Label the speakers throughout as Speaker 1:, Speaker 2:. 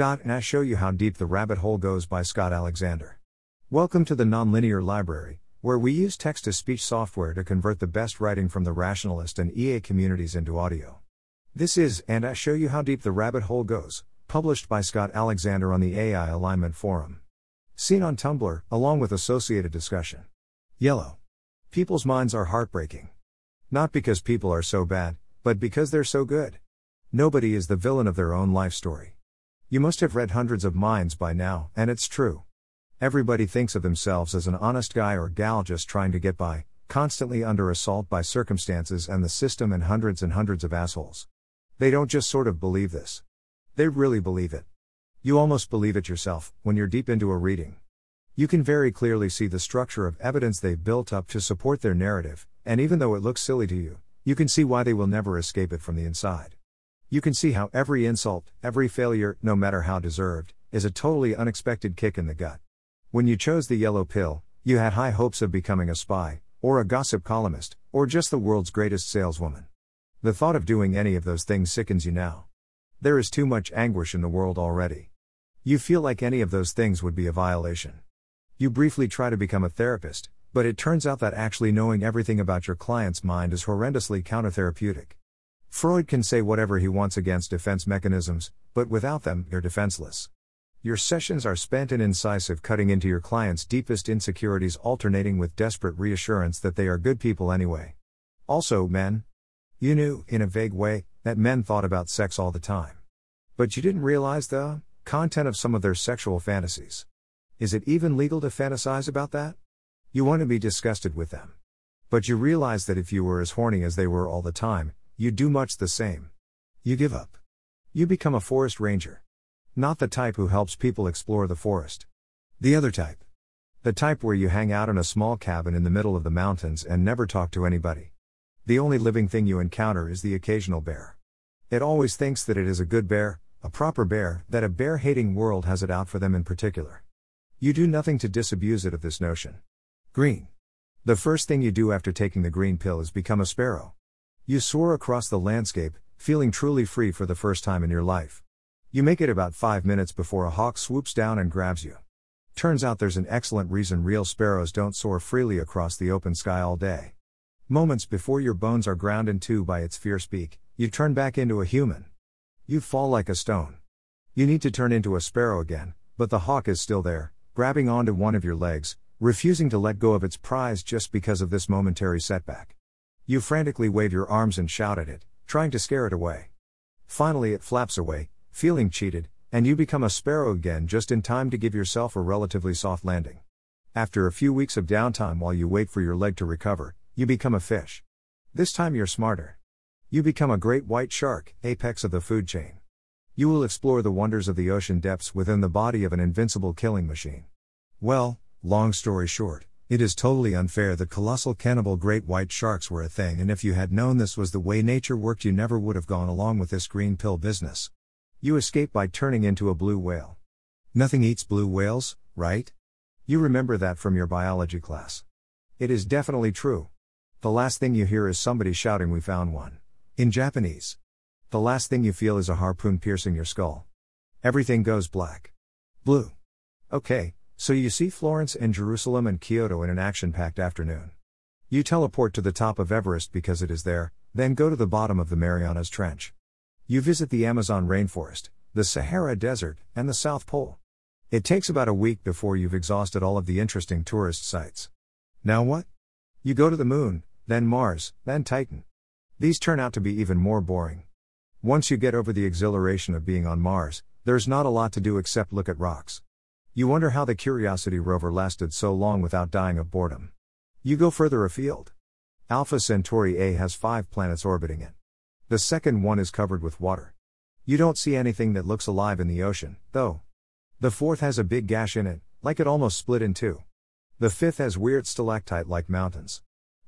Speaker 1: And I show you how deep the rabbit hole goes by Scott Alexander. Welcome to the Nonlinear Library, where we use text to speech software to convert the best writing from the rationalist and EA communities into audio. This is And I Show You How Deep the Rabbit Hole Goes, published by Scott Alexander on the AI Alignment Forum. Seen on Tumblr, along with associated discussion. Yellow. People's minds are heartbreaking. Not because people are so bad, but because they're so good. Nobody is the villain of their own life story. You must have read hundreds of minds by now, and it's true. Everybody thinks of themselves as an honest guy or gal just trying to get by, constantly under assault by circumstances and the system and hundreds and hundreds of assholes. They don't just sort of believe this. They really believe it. You almost believe it yourself when you're deep into a reading. You can very clearly see the structure of evidence they've built up to support their narrative, and even though it looks silly to you, you can see why they will never escape it from the inside. You can see how every insult, every failure, no matter how deserved, is a totally unexpected kick in the gut. When you chose the yellow pill, you had high hopes of becoming a spy, or a gossip columnist, or just the world's greatest saleswoman. The thought of doing any of those things sickens you now. There is too much anguish in the world already. You feel like any of those things would be a violation. You briefly try to become a therapist, but it turns out that actually knowing everything about your client's mind is horrendously countertherapeutic. Freud can say whatever he wants against defense mechanisms, but without them, you're defenseless. Your sessions are spent in incisive cutting into your client's deepest insecurities, alternating with desperate reassurance that they are good people anyway. Also, men. You knew, in a vague way, that men thought about sex all the time. But you didn't realize the content of some of their sexual fantasies. Is it even legal to fantasize about that? You want to be disgusted with them. But you realize that if you were as horny as they were all the time, you do much the same. You give up. You become a forest ranger. Not the type who helps people explore the forest. The other type. The type where you hang out in a small cabin in the middle of the mountains and never talk to anybody. The only living thing you encounter is the occasional bear. It always thinks that it is a good bear, a proper bear, that a bear hating world has it out for them in particular. You do nothing to disabuse it of this notion. Green. The first thing you do after taking the green pill is become a sparrow. You soar across the landscape, feeling truly free for the first time in your life. You make it about five minutes before a hawk swoops down and grabs you. Turns out there's an excellent reason real sparrows don't soar freely across the open sky all day. Moments before your bones are ground in two by its fierce beak, you turn back into a human. You fall like a stone. You need to turn into a sparrow again, but the hawk is still there, grabbing onto one of your legs, refusing to let go of its prize just because of this momentary setback. You frantically wave your arms and shout at it, trying to scare it away. Finally, it flaps away, feeling cheated, and you become a sparrow again just in time to give yourself a relatively soft landing. After a few weeks of downtime while you wait for your leg to recover, you become a fish. This time you're smarter. You become a great white shark, apex of the food chain. You will explore the wonders of the ocean depths within the body of an invincible killing machine. Well, long story short, it is totally unfair that colossal cannibal great white sharks were a thing, and if you had known this was the way nature worked, you never would have gone along with this green pill business. You escape by turning into a blue whale. Nothing eats blue whales, right? You remember that from your biology class. It is definitely true. The last thing you hear is somebody shouting, We found one. In Japanese. The last thing you feel is a harpoon piercing your skull. Everything goes black. Blue. Okay, so you see Florence and Jerusalem and Kyoto in an action packed afternoon. You teleport to the top of Everest because it is there, then go to the bottom of the Marianas Trench. You visit the Amazon rainforest, the Sahara Desert, and the South Pole. It takes about a week before you've exhausted all of the interesting tourist sites. Now what? You go to the moon, then Mars, then Titan. These turn out to be even more boring. Once you get over the exhilaration of being on Mars, there's not a lot to do except look at rocks. You wonder how the Curiosity rover lasted so long without dying of boredom. You go further afield. Alpha Centauri A has five planets orbiting it. The second one is covered with water. You don't see anything that looks alive in the ocean, though. The fourth has a big gash in it, like it almost split in two. The fifth has weird stalactite like mountains.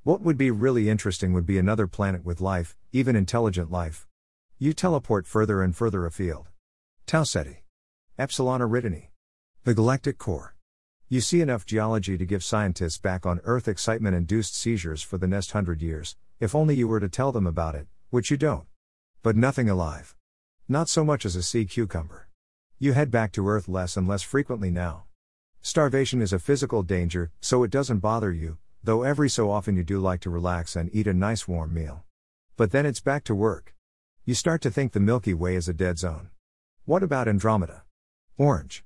Speaker 1: What would be really interesting would be another planet with life, even intelligent life. You teleport further and further afield. Tau Ceti. Epsilon Eridani. The galactic core. You see enough geology to give scientists back on Earth excitement induced seizures for the next hundred years, if only you were to tell them about it, which you don't. But nothing alive. Not so much as a sea cucumber. You head back to Earth less and less frequently now. Starvation is a physical danger, so it doesn't bother you, though every so often you do like to relax and eat a nice warm meal. But then it's back to work. You start to think the Milky Way is a dead zone. What about Andromeda? Orange.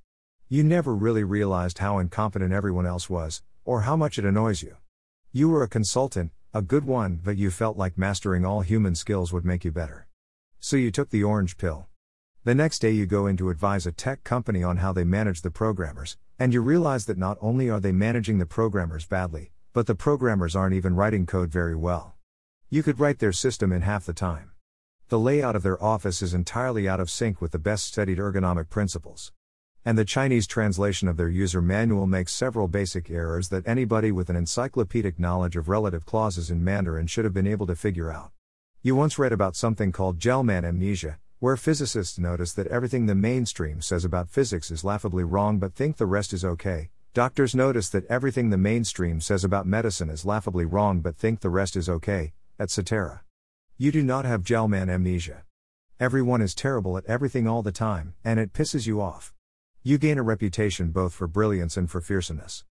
Speaker 1: You never really realized how incompetent everyone else was, or how much it annoys you. You were a consultant, a good one, but you felt like mastering all human skills would make you better. So you took the orange pill. The next day you go in to advise a tech company on how they manage the programmers, and you realize that not only are they managing the programmers badly, but the programmers aren't even writing code very well. You could write their system in half the time. The layout of their office is entirely out of sync with the best studied ergonomic principles. And the Chinese translation of their user manual makes several basic errors that anybody with an encyclopedic knowledge of relative clauses in Mandarin should have been able to figure out. You once read about something called Gell-Mann amnesia, where physicists notice that everything the mainstream says about physics is laughably wrong but think the rest is okay. Doctors notice that everything the mainstream says about medicine is laughably wrong but think the rest is okay, etc. You do not have Gell-Mann amnesia. Everyone is terrible at everything all the time, and it pisses you off. You gain a reputation both for brilliance and for fearsomeness.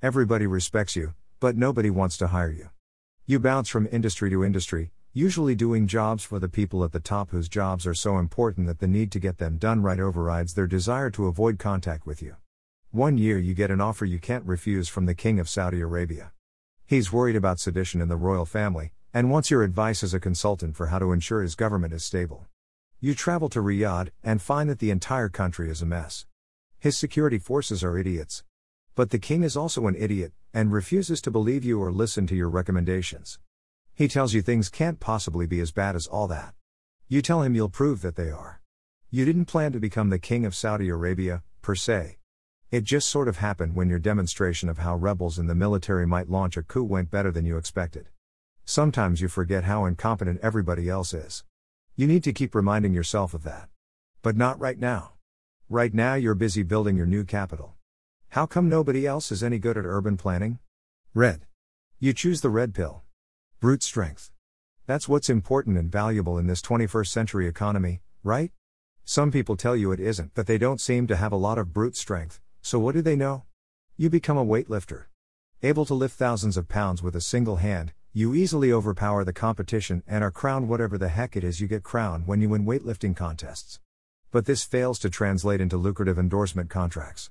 Speaker 1: Everybody respects you, but nobody wants to hire you. You bounce from industry to industry, usually doing jobs for the people at the top whose jobs are so important that the need to get them done right overrides their desire to avoid contact with you. One year you get an offer you can't refuse from the King of Saudi Arabia. He's worried about sedition in the royal family, and wants your advice as a consultant for how to ensure his government is stable. You travel to Riyadh and find that the entire country is a mess. His security forces are idiots. But the king is also an idiot, and refuses to believe you or listen to your recommendations. He tells you things can't possibly be as bad as all that. You tell him you'll prove that they are. You didn't plan to become the king of Saudi Arabia, per se. It just sort of happened when your demonstration of how rebels in the military might launch a coup went better than you expected. Sometimes you forget how incompetent everybody else is. You need to keep reminding yourself of that. But not right now. Right now you're busy building your new capital. How come nobody else is any good at urban planning? Red. You choose the red pill. Brute strength. That's what's important and valuable in this 21st century economy, right? Some people tell you it isn't, but they don't seem to have a lot of brute strength, so what do they know? You become a weightlifter. Able to lift thousands of pounds with a single hand, you easily overpower the competition and are crowned whatever the heck it is you get crowned when you win weightlifting contests. But this fails to translate into lucrative endorsement contracts.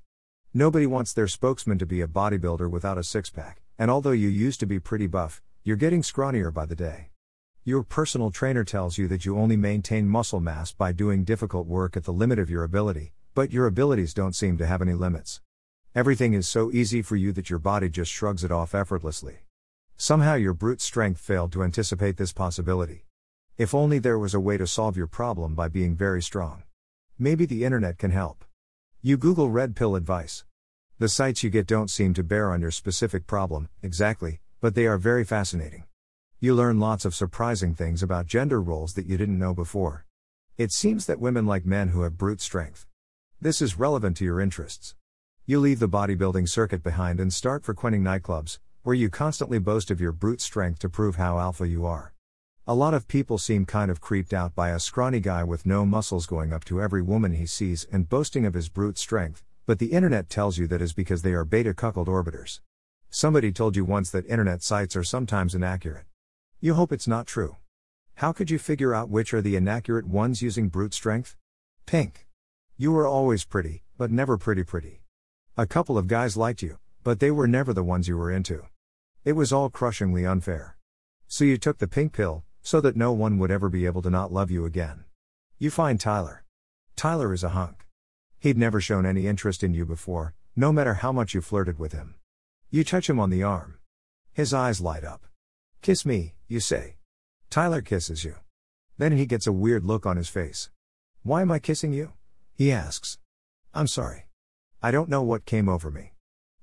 Speaker 1: Nobody wants their spokesman to be a bodybuilder without a six pack, and although you used to be pretty buff, you're getting scrawnier by the day. Your personal trainer tells you that you only maintain muscle mass by doing difficult work at the limit of your ability, but your abilities don't seem to have any limits. Everything is so easy for you that your body just shrugs it off effortlessly. Somehow your brute strength failed to anticipate this possibility. If only there was a way to solve your problem by being very strong. Maybe the internet can help. You Google red pill advice. The sites you get don't seem to bear on your specific problem, exactly, but they are very fascinating. You learn lots of surprising things about gender roles that you didn't know before. It seems that women like men who have brute strength. This is relevant to your interests. You leave the bodybuilding circuit behind and start frequenting nightclubs, where you constantly boast of your brute strength to prove how alpha you are. A lot of people seem kind of creeped out by a scrawny guy with no muscles going up to every woman he sees and boasting of his brute strength, but the internet tells you that is because they are beta cuckold orbiters. Somebody told you once that internet sites are sometimes inaccurate. You hope it's not true. How could you figure out which are the inaccurate ones using brute strength? Pink. You were always pretty, but never pretty pretty. A couple of guys liked you, but they were never the ones you were into. It was all crushingly unfair. So you took the pink pill, so that no one would ever be able to not love you again. You find Tyler. Tyler is a hunk. He'd never shown any interest in you before, no matter how much you flirted with him. You touch him on the arm. His eyes light up. Kiss me, you say. Tyler kisses you. Then he gets a weird look on his face. Why am I kissing you? He asks. I'm sorry. I don't know what came over me.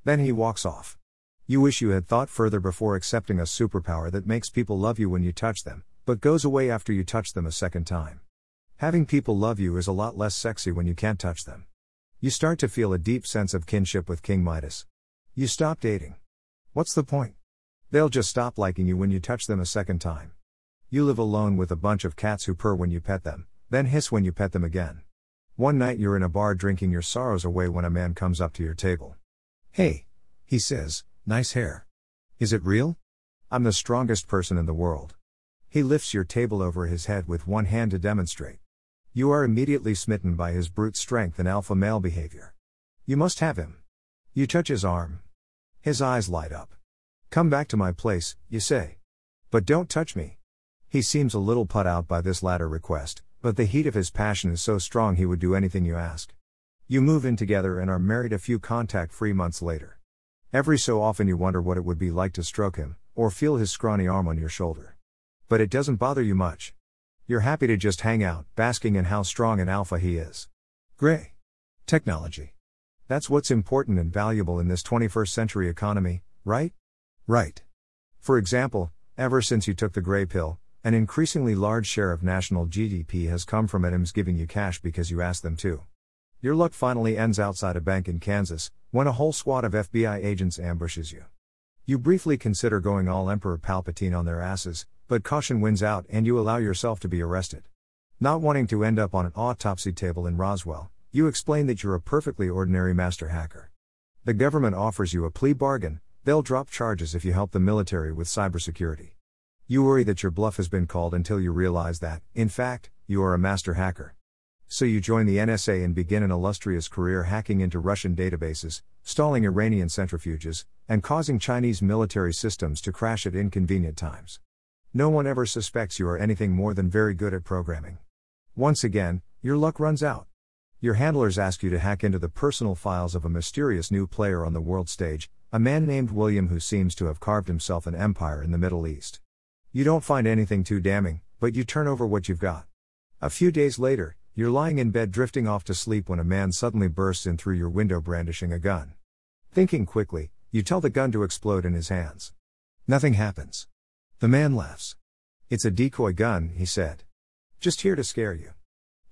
Speaker 1: Then he walks off. You wish you had thought further before accepting a superpower that makes people love you when you touch them, but goes away after you touch them a second time. Having people love you is a lot less sexy when you can't touch them. You start to feel a deep sense of kinship with King Midas. You stop dating. What's the point? They'll just stop liking you when you touch them a second time. You live alone with a bunch of cats who purr when you pet them, then hiss when you pet them again. One night you're in a bar drinking your sorrows away when a man comes up to your table. Hey, he says, nice hair. Is it real? I'm the strongest person in the world. He lifts your table over his head with one hand to demonstrate. You are immediately smitten by his brute strength and alpha male behavior. You must have him. You touch his arm. His eyes light up. Come back to my place, you say. But don't touch me. He seems a little put out by this latter request, but the heat of his passion is so strong he would do anything you ask. You move in together and are married a few contact free months later. Every so often you wonder what it would be like to stroke him, or feel his scrawny arm on your shoulder. But it doesn't bother you much. You're happy to just hang out, basking in how strong an alpha he is. Gray. Technology. That's what's important and valuable in this 21st century economy, right? Right. For example, ever since you took the gray pill, an increasingly large share of national GDP has come from items giving you cash because you asked them to. Your luck finally ends outside a bank in Kansas, when a whole squad of FBI agents ambushes you. You briefly consider going all Emperor Palpatine on their asses, but caution wins out and you allow yourself to be arrested. Not wanting to end up on an autopsy table in Roswell, you explain that you're a perfectly ordinary master hacker. The government offers you a plea bargain, they'll drop charges if you help the military with cybersecurity. You worry that your bluff has been called until you realize that, in fact, you are a master hacker. So you join the NSA and begin an illustrious career hacking into Russian databases, stalling Iranian centrifuges, and causing Chinese military systems to crash at inconvenient times. No one ever suspects you are anything more than very good at programming. Once again, your luck runs out. Your handlers ask you to hack into the personal files of a mysterious new player on the world stage, a man named William who seems to have carved himself an empire in the Middle East. You don't find anything too damning, but you turn over what you've got. A few days later, you're lying in bed drifting off to sleep when a man suddenly bursts in through your window brandishing a gun. Thinking quickly, you tell the gun to explode in his hands. Nothing happens. The man laughs. It's a decoy gun, he said. Just here to scare you.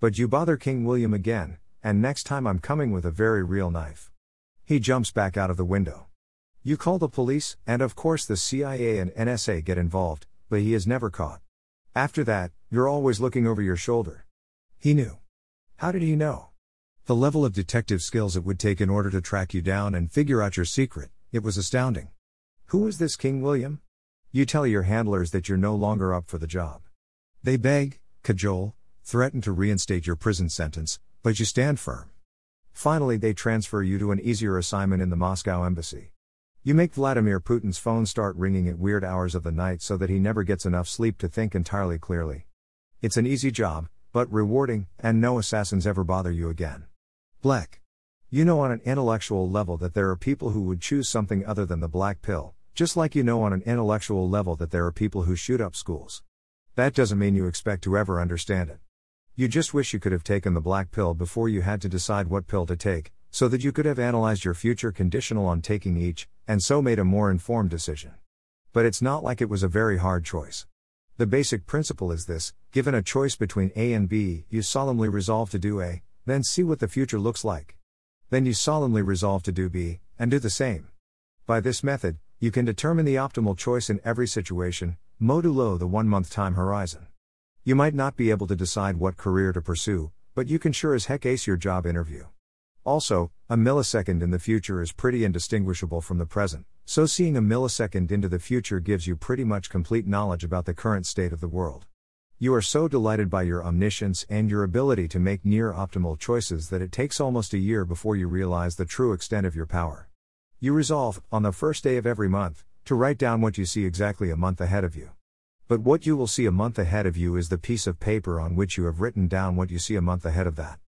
Speaker 1: But you bother King William again, and next time I'm coming with a very real knife. He jumps back out of the window. You call the police, and of course the CIA and NSA get involved, but he is never caught. After that, you're always looking over your shoulder. He knew. How did he know? The level of detective skills it would take in order to track you down and figure out your secret, it was astounding. Who is this King William? You tell your handlers that you're no longer up for the job. They beg, cajole, threaten to reinstate your prison sentence, but you stand firm. Finally, they transfer you to an easier assignment in the Moscow embassy. You make Vladimir Putin's phone start ringing at weird hours of the night so that he never gets enough sleep to think entirely clearly. It's an easy job, but rewarding, and no assassins ever bother you again. Black. You know on an intellectual level that there are people who would choose something other than the black pill, just like you know on an intellectual level that there are people who shoot up schools. That doesn't mean you expect to ever understand it. You just wish you could have taken the black pill before you had to decide what pill to take, so that you could have analyzed your future conditional on taking each, and so made a more informed decision. But it's not like it was a very hard choice. The basic principle is this given a choice between A and B, you solemnly resolve to do A, then see what the future looks like. Then you solemnly resolve to do B, and do the same. By this method, you can determine the optimal choice in every situation, modulo the one month time horizon. You might not be able to decide what career to pursue, but you can sure as heck ace your job interview. Also, a millisecond in the future is pretty indistinguishable from the present, so seeing a millisecond into the future gives you pretty much complete knowledge about the current state of the world. You are so delighted by your omniscience and your ability to make near optimal choices that it takes almost a year before you realize the true extent of your power. You resolve, on the first day of every month, to write down what you see exactly a month ahead of you. But what you will see a month ahead of you is the piece of paper on which you have written down what you see a month ahead of that.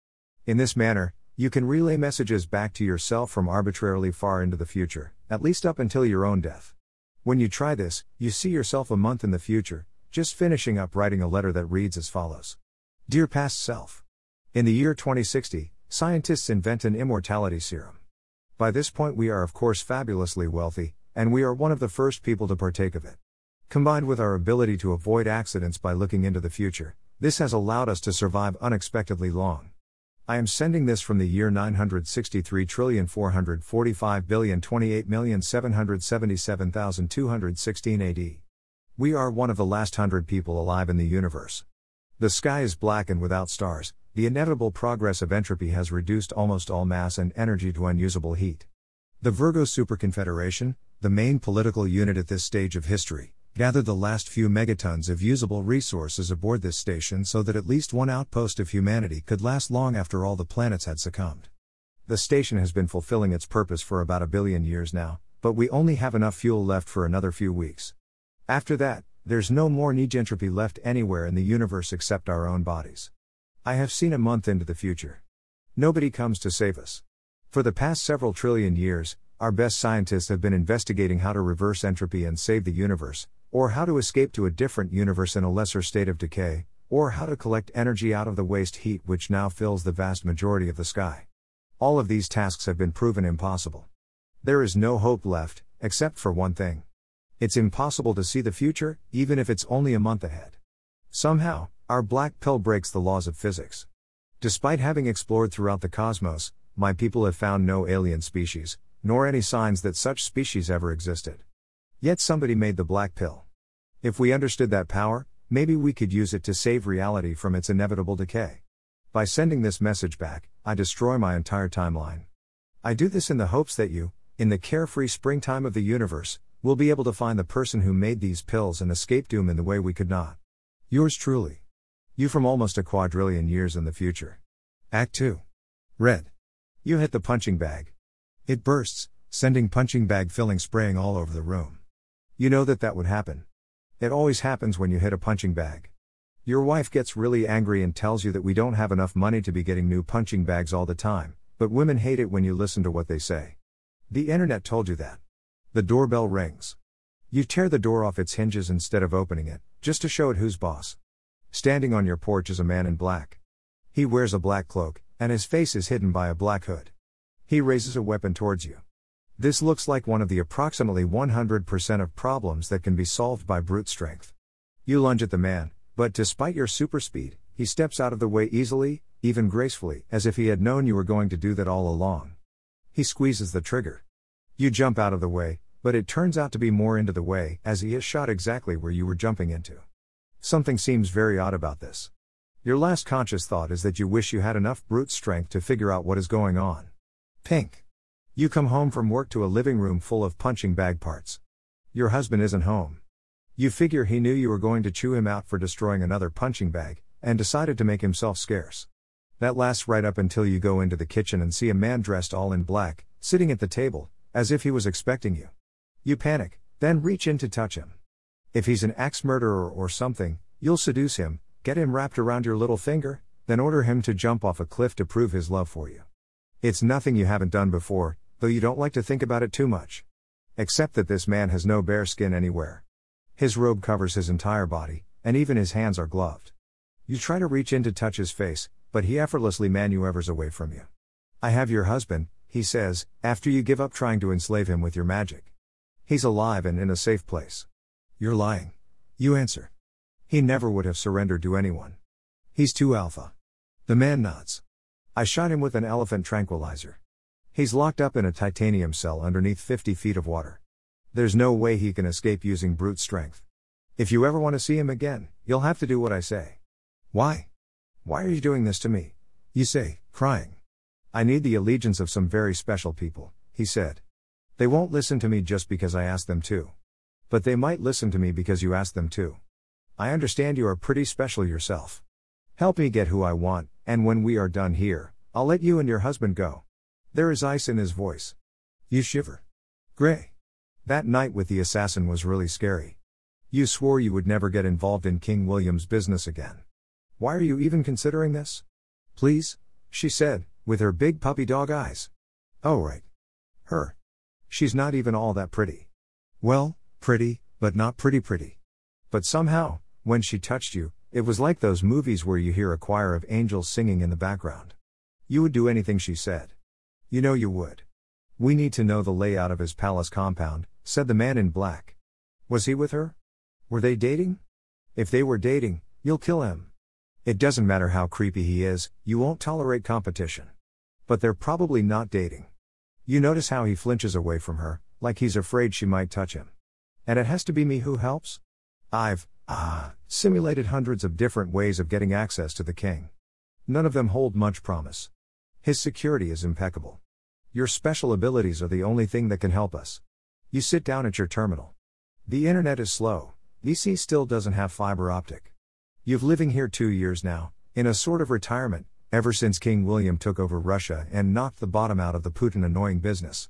Speaker 1: In this manner, you can relay messages back to yourself from arbitrarily far into the future, at least up until your own death. When you try this, you see yourself a month in the future, just finishing up writing a letter that reads as follows Dear Past Self. In the year 2060, scientists invent an immortality serum. By this point, we are of course fabulously wealthy, and we are one of the first people to partake of it. Combined with our ability to avoid accidents by looking into the future, this has allowed us to survive unexpectedly long. I am sending this from the year 963,445,028,777,216 AD. We are one of the last hundred people alive in the universe. The sky is black and without stars, the inevitable progress of entropy has reduced almost all mass and energy to unusable heat. The Virgo Superconfederation, the main political unit at this stage of history, gathered the last few megatons of usable resources aboard this station so that at least one outpost of humanity could last long after all the planets had succumbed. The station has been fulfilling its purpose for about a billion years now, but we only have enough fuel left for another few weeks. After that, there's no more negentropy left anywhere in the universe except our own bodies. I have seen a month into the future. Nobody comes to save us. For the past several trillion years, our best scientists have been investigating how to reverse entropy and save the universe, or how to escape to a different universe in a lesser state of decay, or how to collect energy out of the waste heat which now fills the vast majority of the sky. All of these tasks have been proven impossible. There is no hope left, except for one thing. It's impossible to see the future, even if it's only a month ahead. Somehow, our black pill breaks the laws of physics. Despite having explored throughout the cosmos, my people have found no alien species, nor any signs that such species ever existed. Yet somebody made the black pill. If we understood that power, maybe we could use it to save reality from its inevitable decay. By sending this message back, I destroy my entire timeline. I do this in the hopes that you, in the carefree springtime of the universe, will be able to find the person who made these pills and escape doom in the way we could not. Yours truly. You from almost a quadrillion years in the future. Act 2. Red. You hit the punching bag. It bursts, sending punching bag filling spraying all over the room. You know that that would happen. It always happens when you hit a punching bag. Your wife gets really angry and tells you that we don't have enough money to be getting new punching bags all the time, but women hate it when you listen to what they say. The internet told you that. The doorbell rings. You tear the door off its hinges instead of opening it, just to show it who's boss. Standing on your porch is a man in black. He wears a black cloak, and his face is hidden by a black hood. He raises a weapon towards you. This looks like one of the approximately 100% of problems that can be solved by brute strength. You lunge at the man, but despite your super speed, he steps out of the way easily, even gracefully, as if he had known you were going to do that all along. He squeezes the trigger. You jump out of the way, but it turns out to be more into the way, as he has shot exactly where you were jumping into. Something seems very odd about this. Your last conscious thought is that you wish you had enough brute strength to figure out what is going on. Pink. You come home from work to a living room full of punching bag parts. Your husband isn't home. You figure he knew you were going to chew him out for destroying another punching bag, and decided to make himself scarce. That lasts right up until you go into the kitchen and see a man dressed all in black, sitting at the table, as if he was expecting you. You panic, then reach in to touch him. If he's an axe murderer or something, you'll seduce him, get him wrapped around your little finger, then order him to jump off a cliff to prove his love for you. It's nothing you haven't done before, though you don't like to think about it too much. Except that this man has no bare skin anywhere. His robe covers his entire body, and even his hands are gloved. You try to reach in to touch his face, but he effortlessly maneuvers away from you. I have your husband, he says, after you give up trying to enslave him with your magic. He's alive and in a safe place. You're lying. You answer. He never would have surrendered to anyone. He's too alpha. The man nods. I shot him with an elephant tranquilizer. He's locked up in a titanium cell underneath 50 feet of water. There's no way he can escape using brute strength. If you ever want to see him again, you'll have to do what I say. Why? Why are you doing this to me? You say, crying. I need the allegiance of some very special people, he said. They won't listen to me just because I ask them to. But they might listen to me because you asked them to. I understand you are pretty special yourself. Help me get who I want, and when we are done here, I'll let you and your husband go. There is ice in his voice. You shiver. Gray. That night with the assassin was really scary. You swore you would never get involved in King William's business again. Why are you even considering this? Please, she said, with her big puppy dog eyes. Oh, right. Her. She's not even all that pretty. Well, pretty, but not pretty pretty. But somehow, when she touched you, it was like those movies where you hear a choir of angels singing in the background. You would do anything she said. You know you would. We need to know the layout of his palace compound, said the man in black. Was he with her? Were they dating? If they were dating, you'll kill him. It doesn't matter how creepy he is, you won't tolerate competition. But they're probably not dating. You notice how he flinches away from her, like he's afraid she might touch him. And it has to be me who helps? I've, ah, simulated hundreds of different ways of getting access to the king. None of them hold much promise. His security is impeccable. Your special abilities are the only thing that can help us. You sit down at your terminal. The internet is slow. DC still doesn't have fiber optic. You've living here 2 years now, in a sort of retirement, ever since King William took over Russia and knocked the bottom out of the Putin annoying business.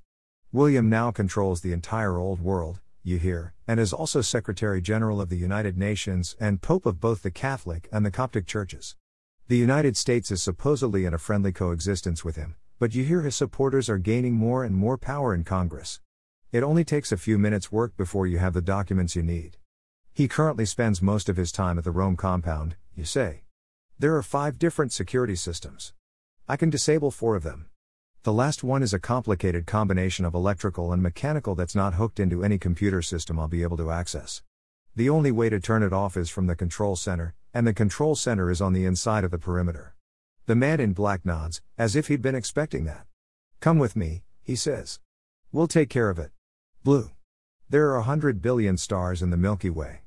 Speaker 1: William now controls the entire old world, you hear, and is also Secretary General of the United Nations and Pope of both the Catholic and the Coptic churches. The United States is supposedly in a friendly coexistence with him, but you hear his supporters are gaining more and more power in Congress. It only takes a few minutes' work before you have the documents you need. He currently spends most of his time at the Rome compound, you say. There are five different security systems. I can disable four of them. The last one is a complicated combination of electrical and mechanical that's not hooked into any computer system I'll be able to access. The only way to turn it off is from the control center, and the control center is on the inside of the perimeter. The man in black nods, as if he'd been expecting that. Come with me, he says. We'll take care of it. Blue. There are a hundred billion stars in the Milky Way.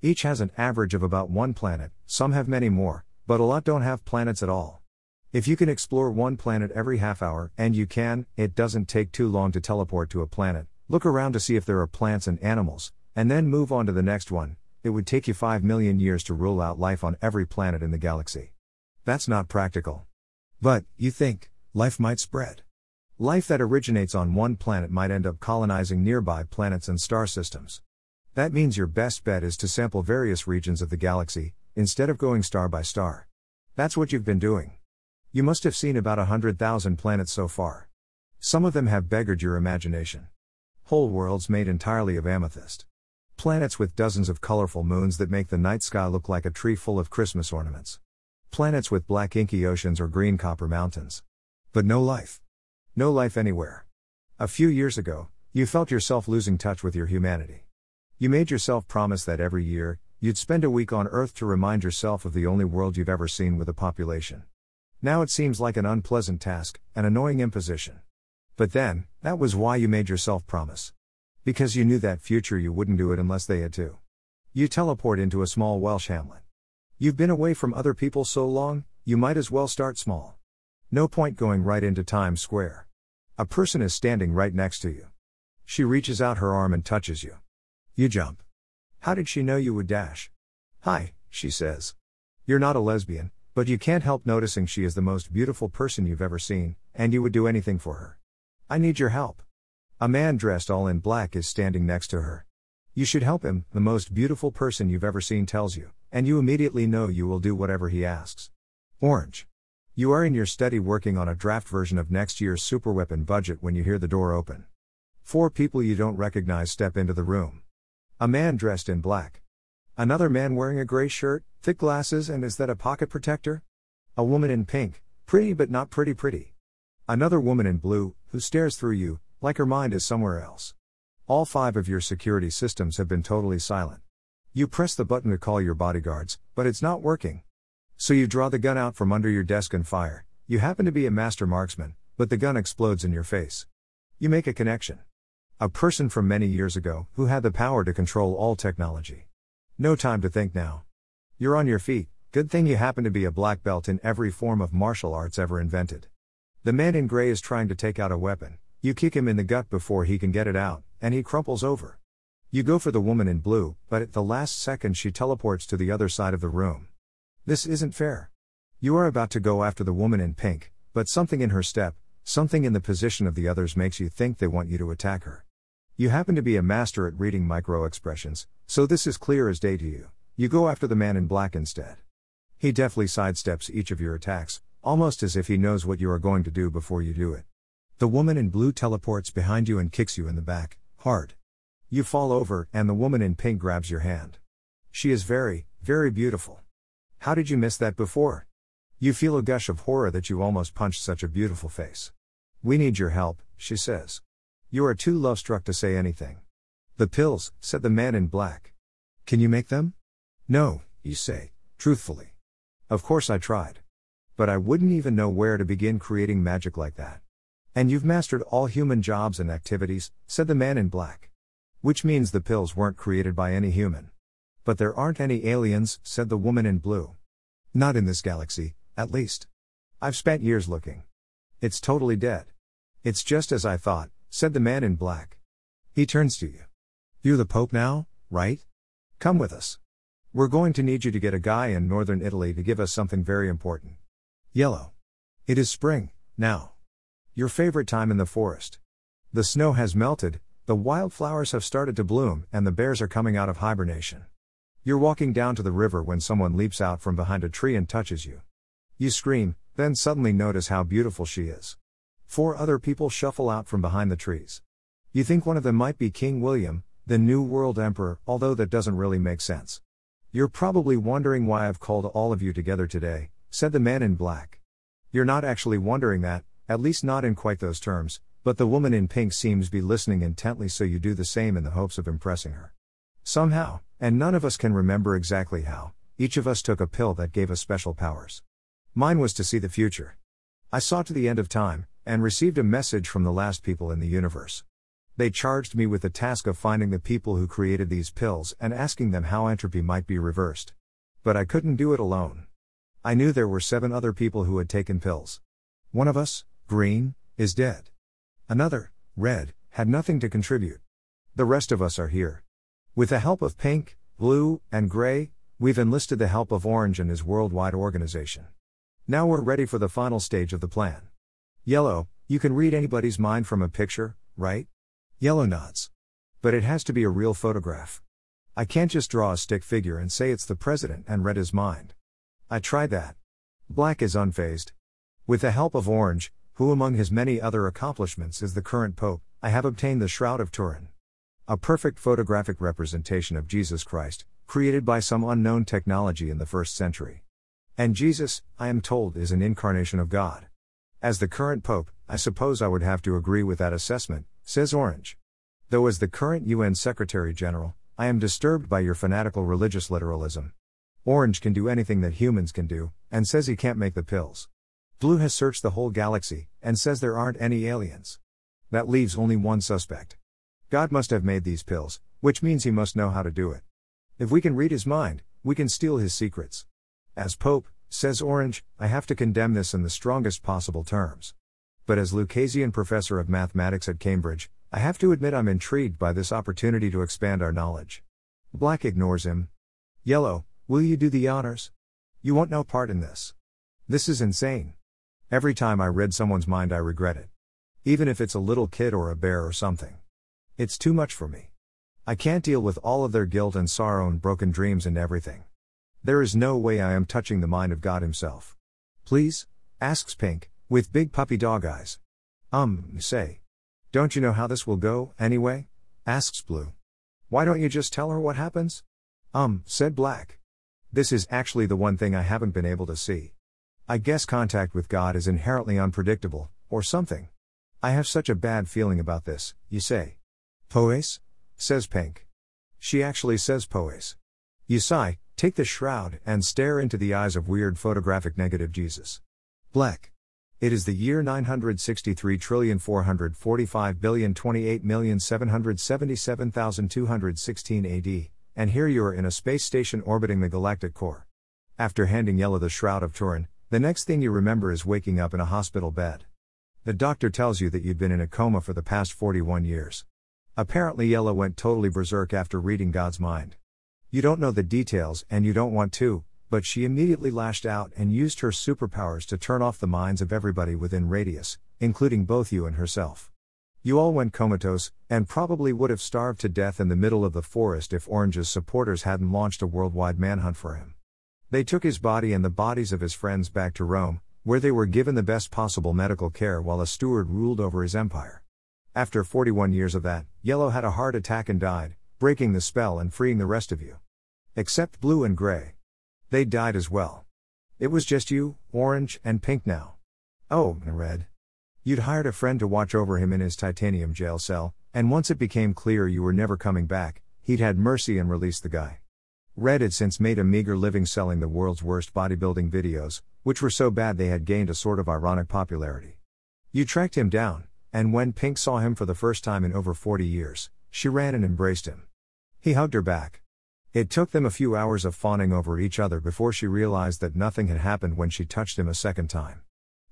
Speaker 1: Each has an average of about one planet, some have many more, but a lot don't have planets at all. If you can explore one planet every half hour, and you can, it doesn't take too long to teleport to a planet, look around to see if there are plants and animals, and then move on to the next one, it would take you 5 million years to rule out life on every planet in the galaxy. That's not practical. But, you think, life might spread. Life that originates on one planet might end up colonizing nearby planets and star systems. That means your best bet is to sample various regions of the galaxy, instead of going star by star. That's what you've been doing. You must have seen about a hundred thousand planets so far. Some of them have beggared your imagination. Whole worlds made entirely of amethyst. Planets with dozens of colorful moons that make the night sky look like a tree full of Christmas ornaments. Planets with black inky oceans or green copper mountains. But no life. No life anywhere. A few years ago, you felt yourself losing touch with your humanity. You made yourself promise that every year, you'd spend a week on Earth to remind yourself of the only world you've ever seen with a population. Now it seems like an unpleasant task, an annoying imposition. But then, that was why you made yourself promise. Because you knew that future you wouldn't do it unless they had to. You teleport into a small Welsh hamlet. You've been away from other people so long, you might as well start small. No point going right into Times Square. A person is standing right next to you. She reaches out her arm and touches you. You jump. How did she know you would dash? Hi, she says. You're not a lesbian, but you can't help noticing she is the most beautiful person you've ever seen, and you would do anything for her. I need your help. A man dressed all in black is standing next to her. You should help him, the most beautiful person you've ever seen tells you, and you immediately know you will do whatever he asks. Orange. You are in your study working on a draft version of next year's superweapon budget when you hear the door open. Four people you don't recognize step into the room. A man dressed in black. Another man wearing a gray shirt, thick glasses, and is that a pocket protector? A woman in pink, pretty but not pretty pretty. Another woman in blue, who stares through you, like her mind is somewhere else. All five of your security systems have been totally silent. You press the button to call your bodyguards, but it's not working. So you draw the gun out from under your desk and fire. You happen to be a master marksman, but the gun explodes in your face. You make a connection. A person from many years ago who had the power to control all technology. No time to think now. You're on your feet, good thing you happen to be a black belt in every form of martial arts ever invented. The man in gray is trying to take out a weapon, you kick him in the gut before he can get it out, and he crumples over. You go for the woman in blue, but at the last second she teleports to the other side of the room. This isn't fair. You are about to go after the woman in pink, but something in her step, something in the position of the others makes you think they want you to attack her. You happen to be a master at reading micro expressions, so this is clear as day to you. You go after the man in black instead. He deftly sidesteps each of your attacks, almost as if he knows what you are going to do before you do it. The woman in blue teleports behind you and kicks you in the back, hard. You fall over, and the woman in pink grabs your hand. She is very, very beautiful. How did you miss that before? You feel a gush of horror that you almost punched such a beautiful face. We need your help, she says. You are too love struck to say anything. The pills, said the man in black. Can you make them? No, you say, truthfully. Of course I tried. But I wouldn't even know where to begin creating magic like that. And you've mastered all human jobs and activities, said the man in black. Which means the pills weren't created by any human. But there aren't any aliens, said the woman in blue. Not in this galaxy, At least. I've spent years looking. It's totally dead. It's just as I thought, said the man in black. He turns to you. You're the Pope now, right? Come with us. We're going to need you to get a guy in northern Italy to give us something very important. Yellow. It is spring, now. Your favorite time in the forest. The snow has melted, the wildflowers have started to bloom, and the bears are coming out of hibernation. You're walking down to the river when someone leaps out from behind a tree and touches you. You scream, then suddenly notice how beautiful she is. Four other people shuffle out from behind the trees. You think one of them might be King William, the New World Emperor, although that doesn't really make sense. You're probably wondering why I've called all of you together today, said the man in black. You're not actually wondering that, at least not in quite those terms, but the woman in pink seems be listening intently, so you do the same in the hopes of impressing her. Somehow, and none of us can remember exactly how, each of us took a pill that gave us special powers. Mine was to see the future. I saw to the end of time, and received a message from the last people in the universe. They charged me with the task of finding the people who created these pills and asking them how entropy might be reversed. But I couldn't do it alone. I knew there were seven other people who had taken pills. One of us, green, is dead. Another, red, had nothing to contribute. The rest of us are here. With the help of pink, blue, and gray, we've enlisted the help of orange and his worldwide organization. Now we're ready for the final stage of the plan. Yellow, you can read anybody's mind from a picture, right? Yellow nods. But it has to be a real photograph. I can't just draw a stick figure and say it's the president and read his mind. I tried that. Black is unfazed. With the help of Orange, who among his many other accomplishments is the current Pope, I have obtained the Shroud of Turin. A perfect photographic representation of Jesus Christ, created by some unknown technology in the first century. And Jesus, I am told, is an incarnation of God. As the current Pope, I suppose I would have to agree with that assessment, says Orange. Though, as the current UN Secretary General, I am disturbed by your fanatical religious literalism. Orange can do anything that humans can do, and says he can't make the pills. Blue has searched the whole galaxy, and says there aren't any aliens. That leaves only one suspect. God must have made these pills, which means he must know how to do it. If we can read his mind, we can steal his secrets. As Pope, says Orange, I have to condemn this in the strongest possible terms. But as Lucasian Professor of Mathematics at Cambridge, I have to admit I'm intrigued by this opportunity to expand our knowledge. Black ignores him. Yellow, will you do the honors? You want no part in this. This is insane. Every time I read someone's mind, I regret it. Even if it's a little kid or a bear or something. It's too much for me. I can't deal with all of their guilt and sorrow and broken dreams and everything. There is no way I am touching the mind of God Himself. Please? asks Pink, with big puppy dog eyes. Um, say. Don't you know how this will go, anyway? asks Blue. Why don't you just tell her what happens? Um, said Black. This is actually the one thing I haven't been able to see. I guess contact with God is inherently unpredictable, or something. I have such a bad feeling about this, you say. Poes? says Pink. She actually says Poes. You sigh, Take the shroud and stare into the eyes of weird photographic negative Jesus. Black. It is the year 963,445,028,777,216 AD, and here you are in a space station orbiting the galactic core. After handing Yellow the Shroud of Turin, the next thing you remember is waking up in a hospital bed. The doctor tells you that you'd been in a coma for the past 41 years. Apparently, Yellow went totally berserk after reading God's mind. You don't know the details and you don't want to, but she immediately lashed out and used her superpowers to turn off the minds of everybody within radius, including both you and herself. You all went comatose, and probably would have starved to death in the middle of the forest if Orange's supporters hadn't launched a worldwide manhunt for him. They took his body and the bodies of his friends back to Rome, where they were given the best possible medical care while a steward ruled over his empire. After 41 years of that, Yellow had a heart attack and died, breaking the spell and freeing the rest of you. Except blue and gray. They died as well. It was just you, orange, and pink now. Oh, red. You'd hired a friend to watch over him in his titanium jail cell, and once it became clear you were never coming back, he'd had mercy and released the guy. Red had since made a meager living selling the world's worst bodybuilding videos, which were so bad they had gained a sort of ironic popularity. You tracked him down, and when Pink saw him for the first time in over 40 years, she ran and embraced him. He hugged her back. It took them a few hours of fawning over each other before she realized that nothing had happened when she touched him a second time.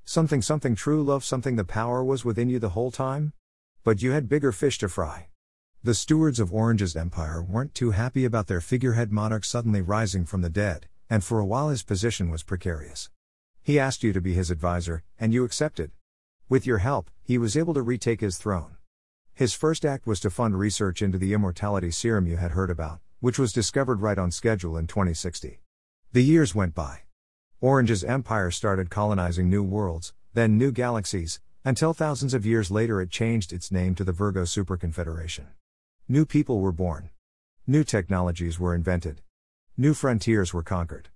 Speaker 1: Something something true love something the power was within you the whole time? But you had bigger fish to fry. The stewards of Orange's empire weren't too happy about their figurehead monarch suddenly rising from the dead, and for a while his position was precarious. He asked you to be his advisor, and you accepted. With your help, he was able to retake his throne. His first act was to fund research into the immortality serum you had heard about, which was discovered right on schedule in 2060. The years went by. Orange's empire started colonizing new worlds, then new galaxies, until thousands of years later it changed its name to the Virgo Superconfederation. New people were born. New technologies were invented. New frontiers were conquered.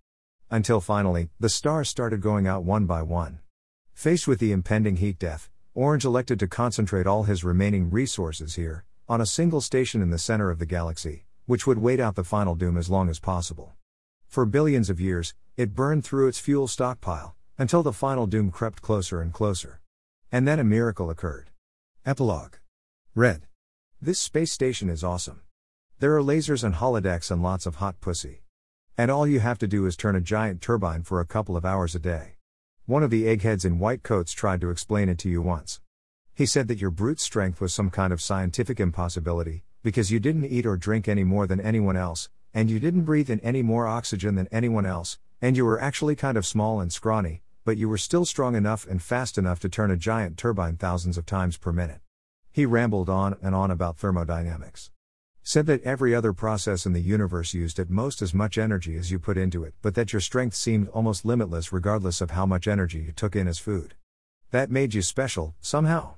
Speaker 1: Until finally, the stars started going out one by one. Faced with the impending heat death, Orange elected to concentrate all his remaining resources here, on a single station in the center of the galaxy, which would wait out the final doom as long as possible. For billions of years, it burned through its fuel stockpile, until the final doom crept closer and closer. And then a miracle occurred. Epilogue. Red. This space station is awesome. There are lasers and holodecks and lots of hot pussy. And all you have to do is turn a giant turbine for a couple of hours a day. One of the eggheads in white coats tried to explain it to you once. He said that your brute strength was some kind of scientific impossibility, because you didn't eat or drink any more than anyone else, and you didn't breathe in any more oxygen than anyone else, and you were actually kind of small and scrawny, but you were still strong enough and fast enough to turn a giant turbine thousands of times per minute. He rambled on and on about thermodynamics. Said that every other process in the universe used at most as much energy as you put into it, but that your strength seemed almost limitless regardless of how much energy you took in as food. That made you special, somehow.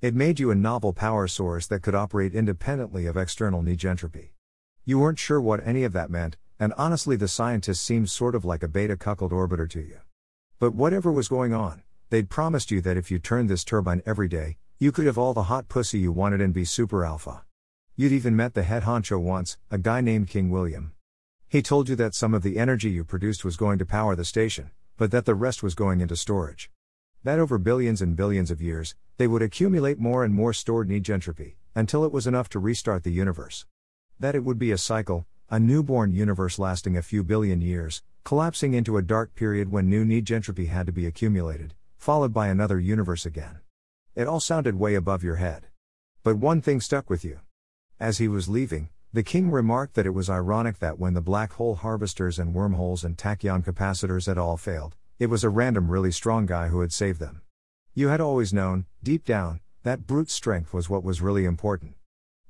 Speaker 1: It made you a novel power source that could operate independently of external negentropy. You weren't sure what any of that meant, and honestly, the scientists seemed sort of like a beta cuckold orbiter to you. But whatever was going on, they'd promised you that if you turned this turbine every day, you could have all the hot pussy you wanted and be super alpha. You'd even met the head honcho once, a guy named King William. He told you that some of the energy you produced was going to power the station, but that the rest was going into storage. That over billions and billions of years, they would accumulate more and more stored negentropy, until it was enough to restart the universe. That it would be a cycle, a newborn universe lasting a few billion years, collapsing into a dark period when new negentropy had to be accumulated, followed by another universe again. It all sounded way above your head. But one thing stuck with you. As he was leaving, the king remarked that it was ironic that when the black hole harvesters and wormholes and tachyon capacitors had all failed, it was a random really strong guy who had saved them. You had always known, deep down, that brute strength was what was really important.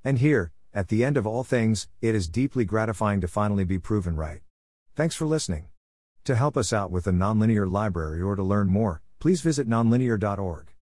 Speaker 1: And here, at the end of all things, it is deeply gratifying to finally be proven right. Thanks for listening. To help us out with the Nonlinear Library or to learn more, please visit nonlinear.org.